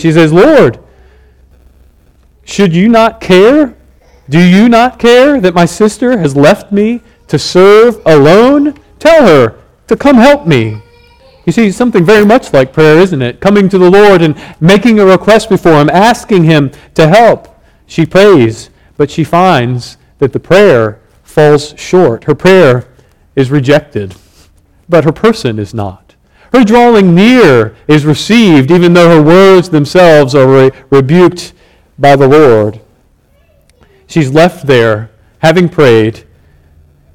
She says, Lord, should you not care? Do you not care that my sister has left me to serve alone? Tell her to come help me. You see, something very much like prayer, isn't it? Coming to the Lord and making a request before Him, asking Him to help. She prays, but she finds that the prayer falls short. Her prayer is rejected, but her person is not. Her drawing near is received, even though her words themselves are re- rebuked by the Lord. She's left there, having prayed,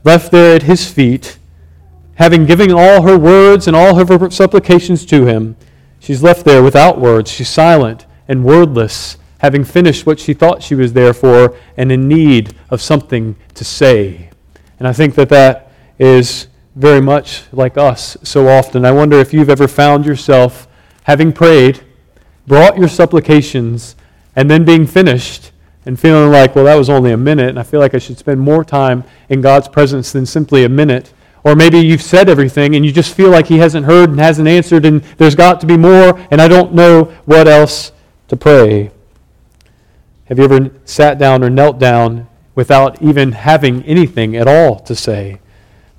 left there at his feet, having given all her words and all her supplications to him. She's left there without words. She's silent and wordless, having finished what she thought she was there for and in need of something to say. And I think that that is very much like us so often. I wonder if you've ever found yourself having prayed, brought your supplications, and then being finished and feeling like, well, that was only a minute, and I feel like I should spend more time in God's presence than simply a minute. Or maybe you've said everything and you just feel like He hasn't heard and hasn't answered, and there's got to be more, and I don't know what else to pray. Have you ever sat down or knelt down without even having anything at all to say?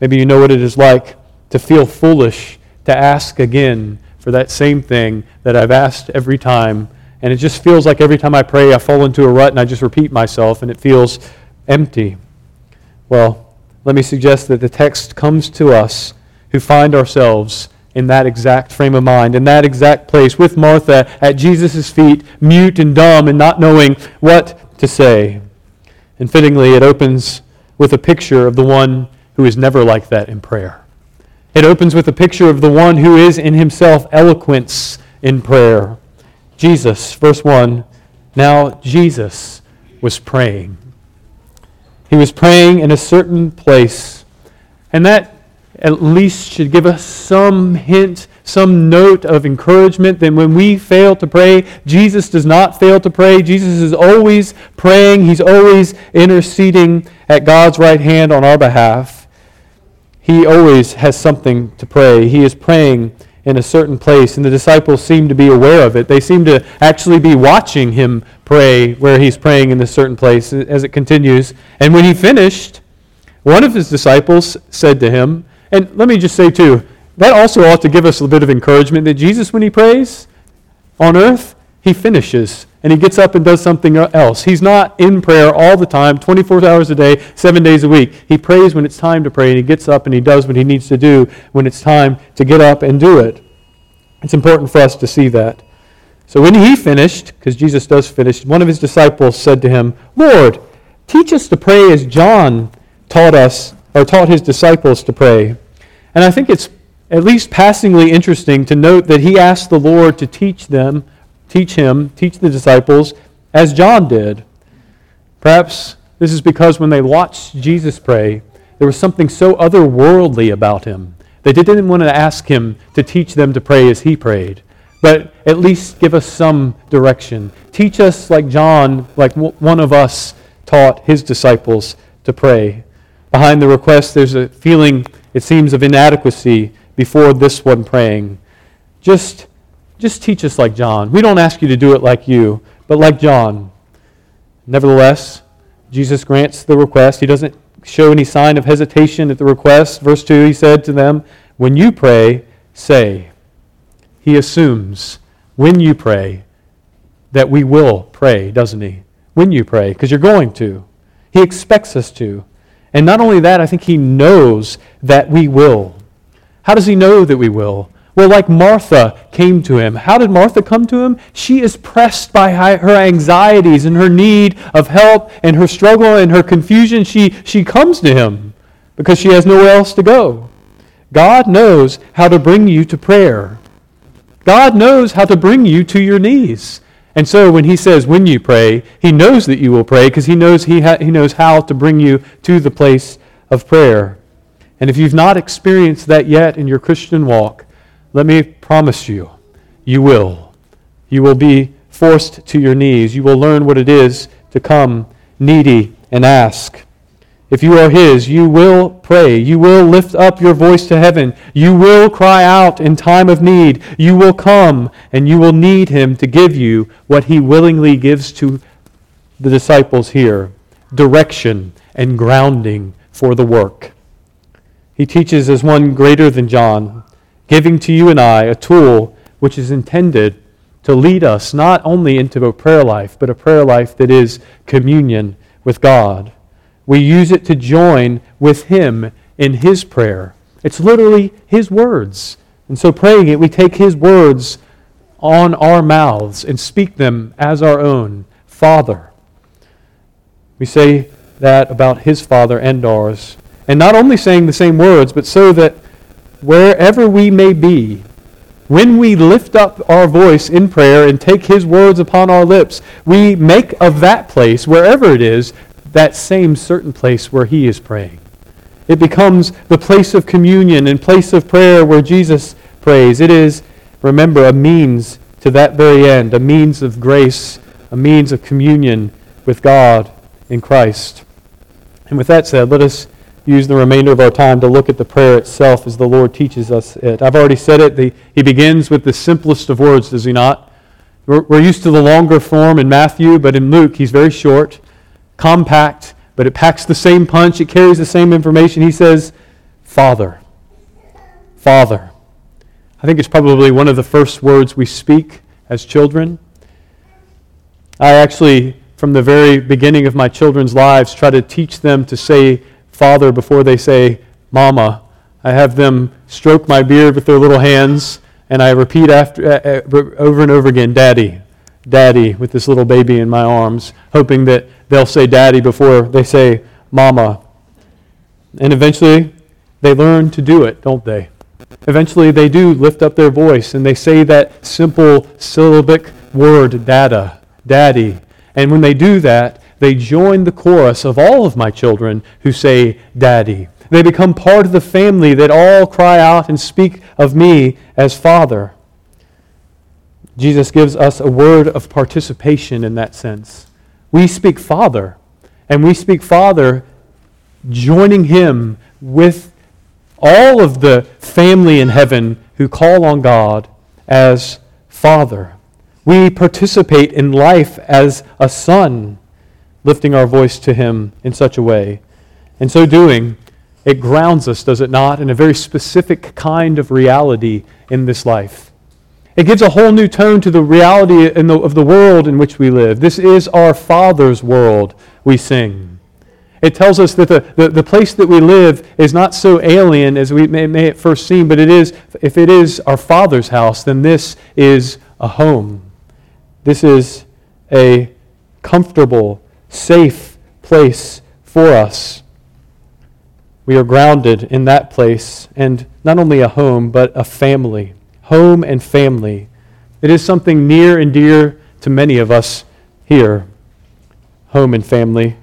Maybe you know what it is like to feel foolish to ask again for that same thing that I've asked every time and it just feels like every time I pray, I fall into a rut and I just repeat myself and it feels empty. Well, let me suggest that the text comes to us who find ourselves in that exact frame of mind, in that exact place, with Martha at Jesus' feet, mute and dumb and not knowing what to say. And fittingly, it opens with a picture of the one who is never like that in prayer. It opens with a picture of the one who is in himself eloquence in prayer. Jesus, verse 1. Now Jesus was praying. He was praying in a certain place. And that at least should give us some hint, some note of encouragement that when we fail to pray, Jesus does not fail to pray. Jesus is always praying, He's always interceding at God's right hand on our behalf. He always has something to pray. He is praying in a certain place, and the disciples seem to be aware of it. They seem to actually be watching him pray where he's praying in this certain place as it continues. And when he finished, one of his disciples said to him, and let me just say too, that also ought to give us a bit of encouragement that Jesus, when he prays on earth, he finishes and he gets up and does something else. He's not in prayer all the time, 24 hours a day, seven days a week. He prays when it's time to pray, and he gets up and he does what he needs to do when it's time to get up and do it. It's important for us to see that. So when he finished, because Jesus does finish, one of his disciples said to him, Lord, teach us to pray as John taught us, or taught his disciples to pray. And I think it's at least passingly interesting to note that he asked the Lord to teach them teach him, teach the disciples, as John did. Perhaps this is because when they watched Jesus pray, there was something so otherworldly about him. They didn't want to ask him to teach them to pray as he prayed, but at least give us some direction. Teach us like John, like one of us taught his disciples to pray. Behind the request, there's a feeling, it seems, of inadequacy before this one praying. Just just teach us like John. We don't ask you to do it like you, but like John. Nevertheless, Jesus grants the request. He doesn't show any sign of hesitation at the request. Verse 2, he said to them, When you pray, say. He assumes when you pray that we will pray, doesn't he? When you pray, because you're going to. He expects us to. And not only that, I think he knows that we will. How does he know that we will? Well, like Martha came to him. How did Martha come to him? She is pressed by her anxieties and her need of help and her struggle and her confusion. She, she comes to him because she has nowhere else to go. God knows how to bring you to prayer. God knows how to bring you to your knees. And so when he says when you pray, he knows that you will pray because he knows he, ha- he knows how to bring you to the place of prayer. And if you've not experienced that yet in your Christian walk, let me promise you, you will. You will be forced to your knees. You will learn what it is to come needy and ask. if you are His, you will pray. You will lift up your voice to heaven. You will cry out in time of need. You will come and you will need Him to give you what He willingly gives to the disciples here direction and grounding for the work. He teaches as one greater than John, giving to you and I a tool which is intended to lead us not only into a prayer life, but a prayer life that is communion with God. We use it to join with Him in His prayer. It's literally His words. And so, praying it, we take His words on our mouths and speak them as our own Father. We say that about His Father and ours. And not only saying the same words, but so that wherever we may be, when we lift up our voice in prayer and take His words upon our lips, we make of that place, wherever it is, that same certain place where he is praying. It becomes the place of communion and place of prayer where Jesus prays. It is, remember, a means to that very end, a means of grace, a means of communion with God in Christ. And with that said, let us use the remainder of our time to look at the prayer itself as the Lord teaches us it. I've already said it. The, he begins with the simplest of words, does he not? We're, we're used to the longer form in Matthew, but in Luke, he's very short compact, but it packs the same punch, it carries the same information. He says, Father. Father. I think it's probably one of the first words we speak as children. I actually, from the very beginning of my children's lives, try to teach them to say Father before they say Mama. I have them stroke my beard with their little hands, and I repeat after, uh, uh, over and over again, Daddy, Daddy, with this little baby in my arms, hoping that they'll say daddy before they say mama. And eventually, they learn to do it, don't they? Eventually, they do lift up their voice and they say that simple syllabic word, dada, daddy. And when they do that, they join the chorus of all of my children who say daddy. They become part of the family that all cry out and speak of me as father. Jesus gives us a word of participation in that sense. We speak Father, and we speak Father joining Him with all of the family in heaven who call on God as Father. We participate in life as a son, lifting our voice to Him in such a way. In so doing, it grounds us, does it not, in a very specific kind of reality in this life. It gives a whole new tone to the reality the, of the world in which we live. This is our Father's world, we sing. It tells us that the, the, the place that we live is not so alien as we may, may at first seem, but it is, if it is our Father's house, then this is a home. This is a comfortable, safe place for us. We are grounded in that place, and not only a home, but a family home and family. It is something near and dear to many of us here home and family.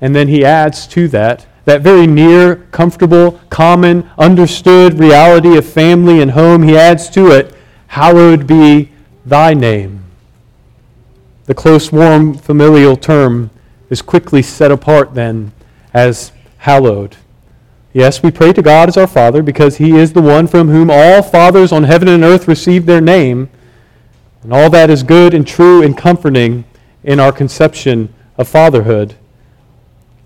And then he adds to that that very near, comfortable, common, understood reality of family and home. He adds to it, Hallowed be thy name. The close, warm, familial term is quickly set apart then as hallowed. Yes, we pray to God as our Father because He is the one from whom all fathers on heaven and earth receive their name. And all that is good and true and comforting in our conception of fatherhood.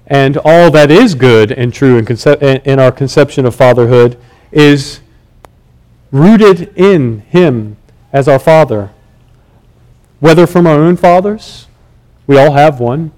And all that is good and true in, conce- in our conception of fatherhood is rooted in Him as our Father. Whether from our own fathers, we all have one,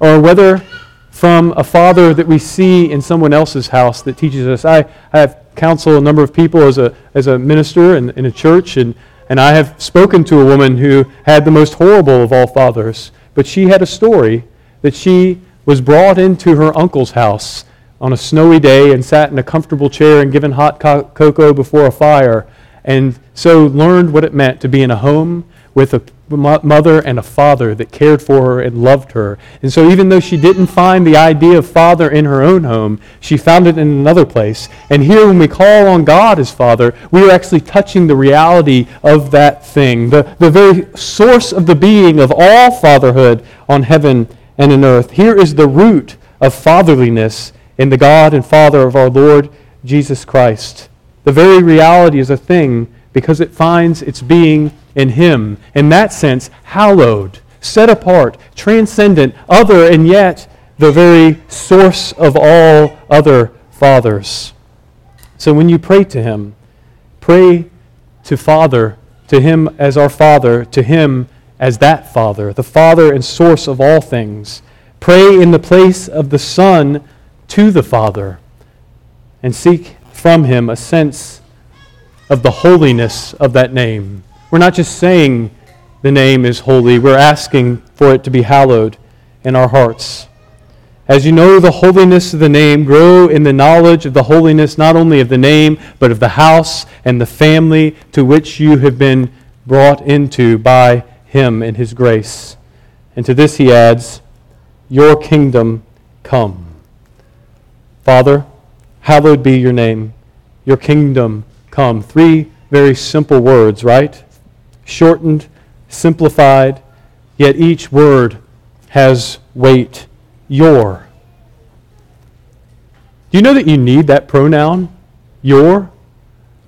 or whether from a father that we see in someone else's house that teaches us. I, I have counseled a number of people as a, as a minister in, in a church, and, and I have spoken to a woman who had the most horrible of all fathers. But she had a story that she was brought into her uncle's house on a snowy day and sat in a comfortable chair and given hot co- cocoa before a fire, and so learned what it meant to be in a home with a mother and a father that cared for her and loved her. And so, even though she didn't find the idea of father in her own home, she found it in another place. And here, when we call on God as Father, we are actually touching the reality of that thing, the, the very source of the being of all fatherhood on heaven and in earth. Here is the root of fatherliness in the God and Father of our Lord Jesus Christ. The very reality is a thing because it finds its being in Him. In that sense, hallowed, set apart, transcendent, other, and yet the very source of all other fathers. So when you pray to Him, pray to Father, to Him as our Father, to Him as that Father, the Father and source of all things. Pray in the place of the Son to the Father and seek from Him a sense of the holiness of that name. We're not just saying the name is holy, we're asking for it to be hallowed in our hearts. As you know the holiness of the name, grow in the knowledge of the holiness not only of the name, but of the house and the family to which you have been brought into by him and his grace. And to this he adds, Your kingdom come. Father, hallowed be your name. Your kingdom come. Three very simple words, right? Shortened, simplified, yet each word has weight your. Do you know that you need that pronoun, your?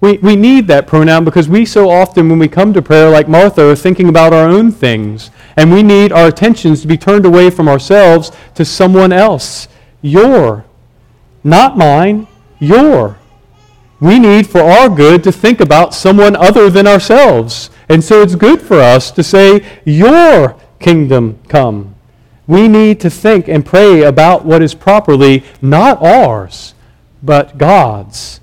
We, we need that pronoun because we so often, when we come to prayer, like Martha, are thinking about our own things. And we need our attentions to be turned away from ourselves to someone else. Your. Not mine, your. We need, for our good, to think about someone other than ourselves. And so it's good for us to say, Your kingdom come. We need to think and pray about what is properly not ours, but God's.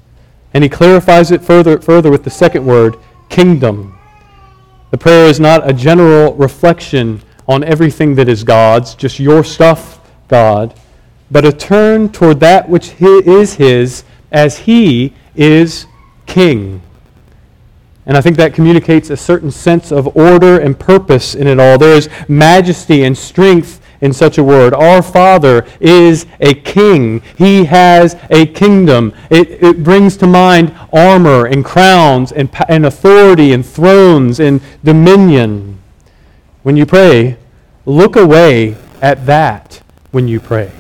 And he clarifies it further, further with the second word, kingdom. The prayer is not a general reflection on everything that is God's, just your stuff, God, but a turn toward that which is His as He is King. And I think that communicates a certain sense of order and purpose in it all. There is majesty and strength in such a word. Our Father is a king. He has a kingdom. It, it brings to mind armor and crowns and, and authority and thrones and dominion. When you pray, look away at that when you pray.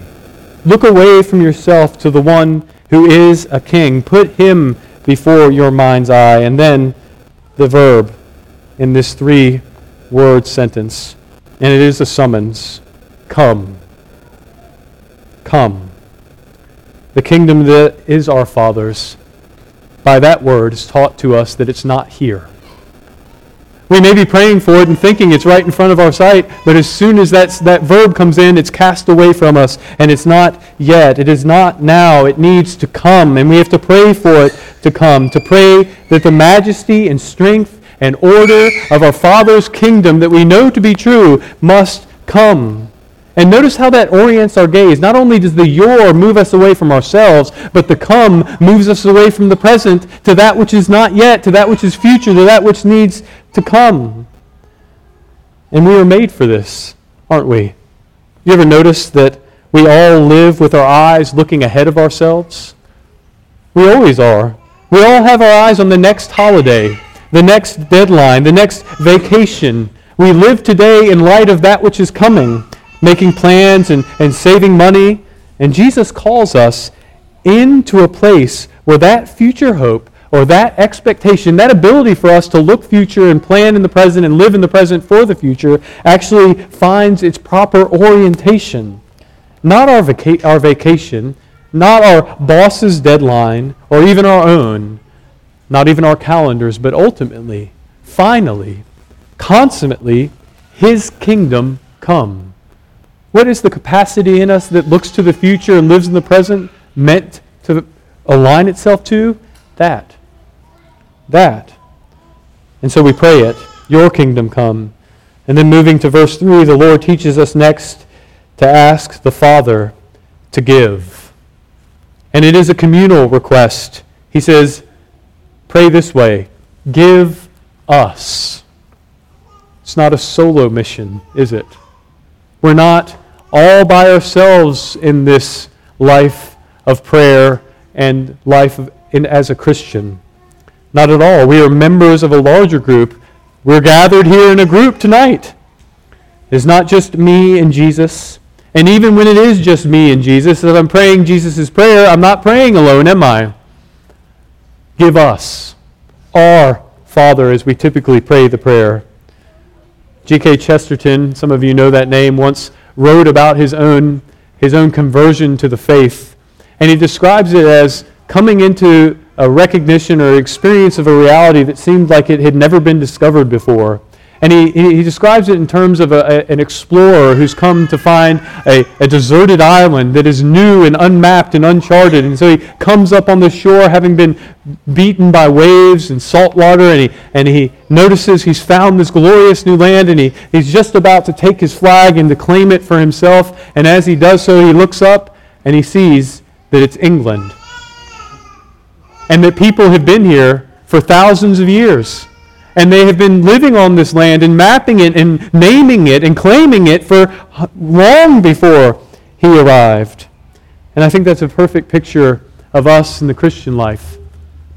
Look away from yourself to the one who is a king. Put him before your mind's eye. And then the verb in this three word sentence. And it is a summons Come. Come. The kingdom that is our Father's, by that word, is taught to us that it's not here. We may be praying for it and thinking it's right in front of our sight, but as soon as that, that verb comes in, it's cast away from us, and it's not yet. It is not now. It needs to come, and we have to pray for it to come, to pray that the majesty and strength and order of our Father's kingdom that we know to be true must come. And notice how that orients our gaze. Not only does the your move us away from ourselves, but the come moves us away from the present to that which is not yet, to that which is future, to that which needs to come. And we are made for this, aren't we? You ever notice that we all live with our eyes looking ahead of ourselves? We always are. We all have our eyes on the next holiday, the next deadline, the next vacation. We live today in light of that which is coming making plans and, and saving money. And Jesus calls us into a place where that future hope or that expectation, that ability for us to look future and plan in the present and live in the present for the future actually finds its proper orientation. Not our, vaca- our vacation, not our boss's deadline, or even our own, not even our calendars, but ultimately, finally, consummately, His kingdom come. What is the capacity in us that looks to the future and lives in the present meant to align itself to? That. That. And so we pray it, Your kingdom come. And then moving to verse 3, the Lord teaches us next to ask the Father to give. And it is a communal request. He says, Pray this way Give us. It's not a solo mission, is it? We're not all by ourselves in this life of prayer and life in, as a Christian. Not at all. We are members of a larger group. We're gathered here in a group tonight. It's not just me and Jesus. And even when it is just me and Jesus, if I'm praying Jesus' prayer, I'm not praying alone, am I? Give us our Father as we typically pray the prayer. G.K. Chesterton, some of you know that name, once wrote about his own, his own conversion to the faith. And he describes it as coming into a recognition or experience of a reality that seemed like it had never been discovered before. And he, he describes it in terms of a, an explorer who's come to find a, a deserted island that is new and unmapped and uncharted. And so he comes up on the shore having been beaten by waves and salt water, and he, and he notices he's found this glorious new land, and he, he's just about to take his flag and to claim it for himself. And as he does so, he looks up and he sees that it's England. And that people have been here for thousands of years and they have been living on this land and mapping it and naming it and claiming it for long before he arrived. And I think that's a perfect picture of us in the Christian life.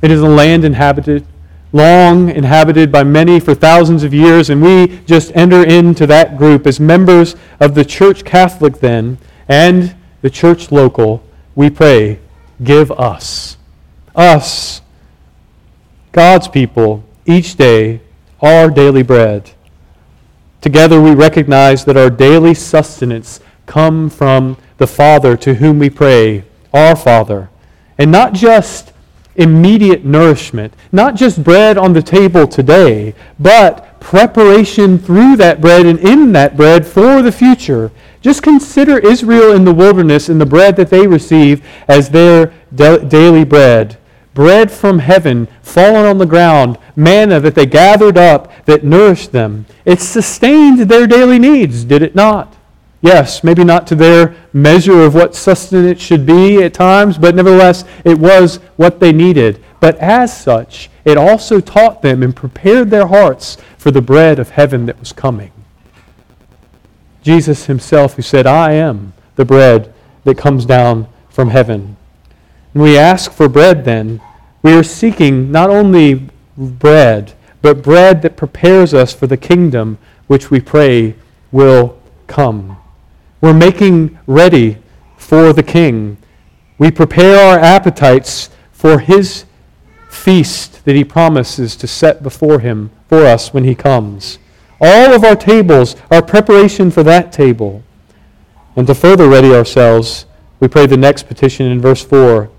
It is a land inhabited, long inhabited by many for thousands of years, and we just enter into that group as members of the Church Catholic then and the Church Local. We pray, give us, us, God's people, each day our daily bread. Together we recognize that our daily sustenance come from the Father to whom we pray, our Father. And not just immediate nourishment, not just bread on the table today, but preparation through that bread and in that bread for the future. Just consider Israel in the wilderness and the bread that they receive as their daily bread bread from heaven fallen on the ground, manna that they gathered up that nourished them. It sustained their daily needs, did it not? Yes, maybe not to their measure of what sustenance should be at times, but nevertheless, it was what they needed. But as such, it also taught them and prepared their hearts for the bread of heaven that was coming. Jesus himself, who said, I am the bread that comes down from heaven. And we ask for bread, then, we are seeking not only bread, but bread that prepares us for the kingdom which we pray will come. We're making ready for the King. We prepare our appetites for his feast that he promises to set before him for us when he comes. All of our tables are preparation for that table. And to further ready ourselves, we pray the next petition in verse 4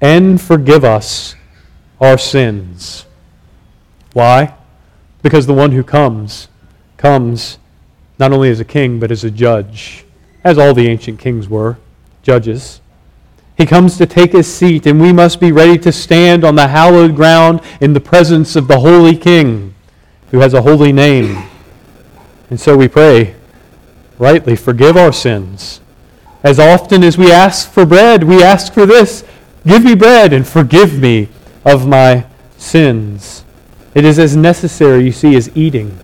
and forgive us our sins. Why? Because the one who comes, comes not only as a king, but as a judge, as all the ancient kings were, judges. He comes to take his seat, and we must be ready to stand on the hallowed ground in the presence of the holy king who has a holy name. And so we pray, rightly, forgive our sins. As often as we ask for bread, we ask for this Give me bread and forgive me of my sins. It is as necessary, you see, as eating.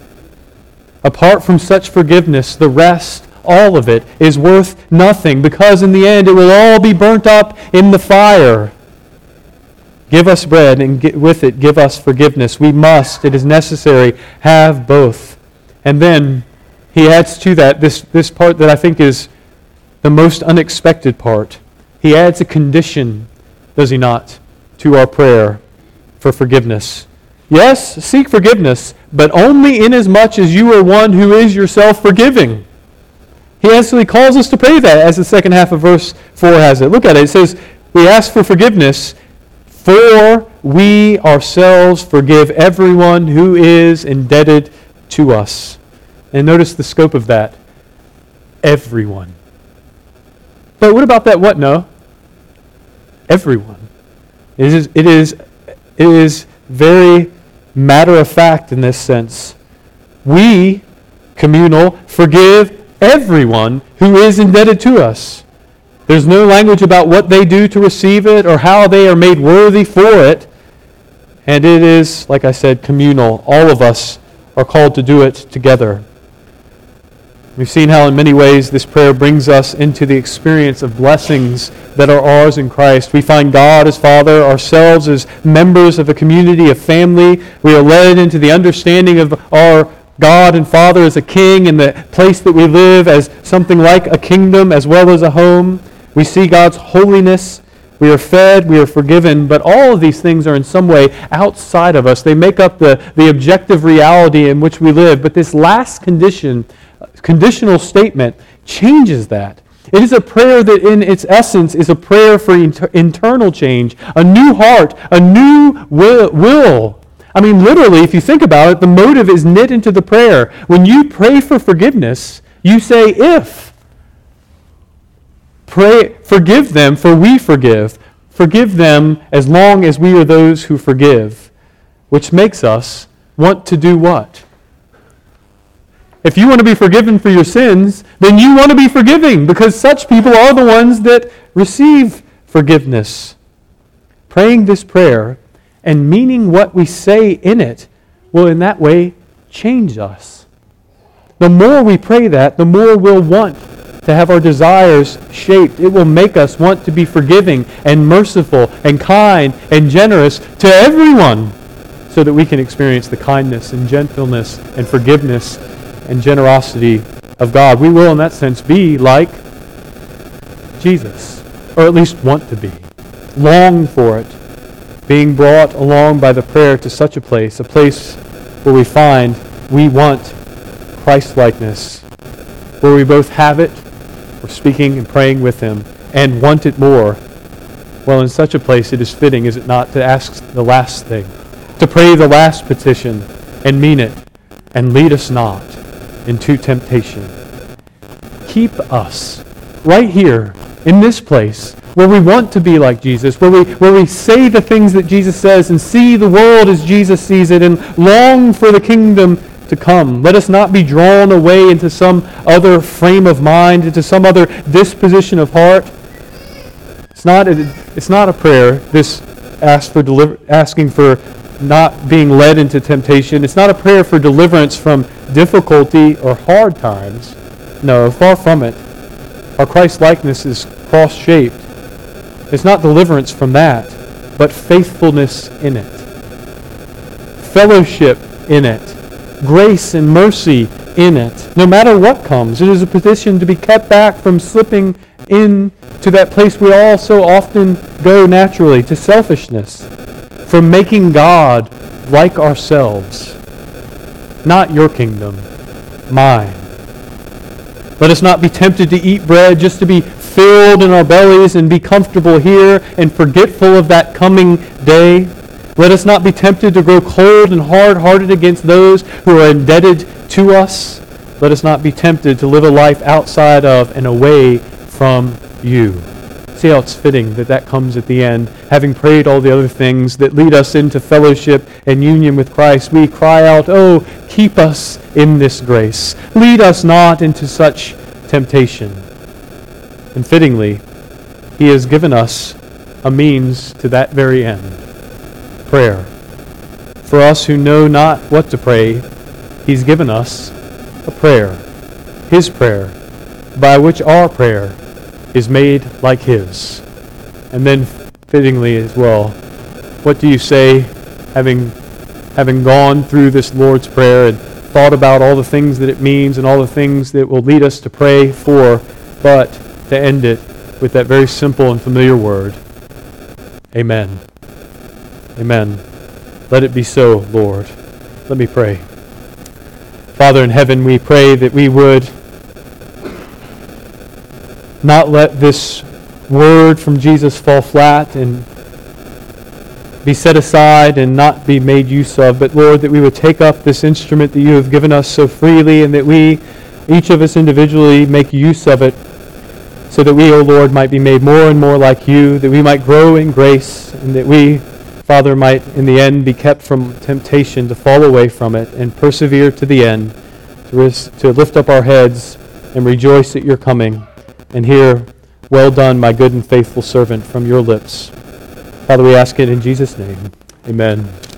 Apart from such forgiveness, the rest, all of it, is worth nothing because in the end it will all be burnt up in the fire. Give us bread and with it give us forgiveness. We must, it is necessary, have both. And then he adds to that this, this part that I think is the most unexpected part. He adds a condition does he not, to our prayer for forgiveness? Yes, seek forgiveness, but only inasmuch as you are one who is yourself forgiving. He actually calls us to pray that, as the second half of verse 4 has it. Look at it. It says, We ask for forgiveness, for we ourselves forgive everyone who is indebted to us. And notice the scope of that everyone. But what about that what, no? Everyone. It is, it is, it is very matter of fact in this sense. We, communal, forgive everyone who is indebted to us. There's no language about what they do to receive it or how they are made worthy for it. And it is, like I said, communal. All of us are called to do it together. We've seen how, in many ways, this prayer brings us into the experience of blessings that are ours in Christ. We find God as Father, ourselves as members of a community, a family. We are led into the understanding of our God and Father as a king and the place that we live as something like a kingdom as well as a home. We see God's holiness. We are fed, we are forgiven, but all of these things are in some way outside of us. They make up the, the objective reality in which we live. But this last condition, conditional statement changes that. It is a prayer that, in its essence, is a prayer for inter- internal change, a new heart, a new will, will. I mean, literally, if you think about it, the motive is knit into the prayer. When you pray for forgiveness, you say, if. Pray, forgive them, for we forgive. Forgive them as long as we are those who forgive. Which makes us want to do what? If you want to be forgiven for your sins, then you want to be forgiving because such people are the ones that receive forgiveness. Praying this prayer and meaning what we say in it will, in that way, change us. The more we pray that, the more we'll want to have our desires shaped. It will make us want to be forgiving and merciful and kind and generous to everyone so that we can experience the kindness and gentleness and forgiveness and generosity of God. We will, in that sense, be like Jesus, or at least want to be. Long for it, being brought along by the prayer to such a place, a place where we find we want Christ-likeness, where we both have it, we're speaking and praying with Him, and want it more. Well, in such a place, it is fitting, is it not, to ask the last thing, to pray the last petition, and mean it, and lead us not into temptation. Keep us right here in this place where we want to be like Jesus, where we, where we say the things that Jesus says and see the world as Jesus sees it and long for the kingdom to come. Let us not be drawn away into some other frame of mind, into some other disposition of heart. It's not, a, it's not a prayer, this ask for deliver, asking for not being led into temptation. It's not a prayer for deliverance from difficulty or hard times. No, far from it. Our Christ likeness is cross shaped. It's not deliverance from that, but faithfulness in it, fellowship in it, grace and mercy in it. No matter what comes, it is a petition to be kept back from slipping into that place we all so often go naturally, to selfishness from making God like ourselves. Not your kingdom, mine. Let us not be tempted to eat bread just to be filled in our bellies and be comfortable here and forgetful of that coming day. Let us not be tempted to grow cold and hard hearted against those who are indebted to us. Let us not be tempted to live a life outside of and away from you see how it's fitting that that comes at the end. Having prayed all the other things that lead us into fellowship and union with Christ, we cry out, Oh, keep us in this grace. Lead us not into such temptation. And fittingly, He has given us a means to that very end prayer. For us who know not what to pray, He's given us a prayer, His prayer, by which our prayer is made like his. And then, fittingly as well, what do you say, having, having gone through this Lord's Prayer and thought about all the things that it means and all the things that will lead us to pray for, but to end it with that very simple and familiar word Amen. Amen. Let it be so, Lord. Let me pray. Father in heaven, we pray that we would not let this word from Jesus fall flat and be set aside and not be made use of, but Lord, that we would take up this instrument that you have given us so freely and that we, each of us individually, make use of it so that we, O Lord, might be made more and more like you, that we might grow in grace, and that we, Father, might in the end be kept from temptation to fall away from it and persevere to the end, to, to lift up our heads and rejoice at your coming and hear, Well done, my good and faithful servant, from your lips. Father, we ask it in Jesus' name. Amen.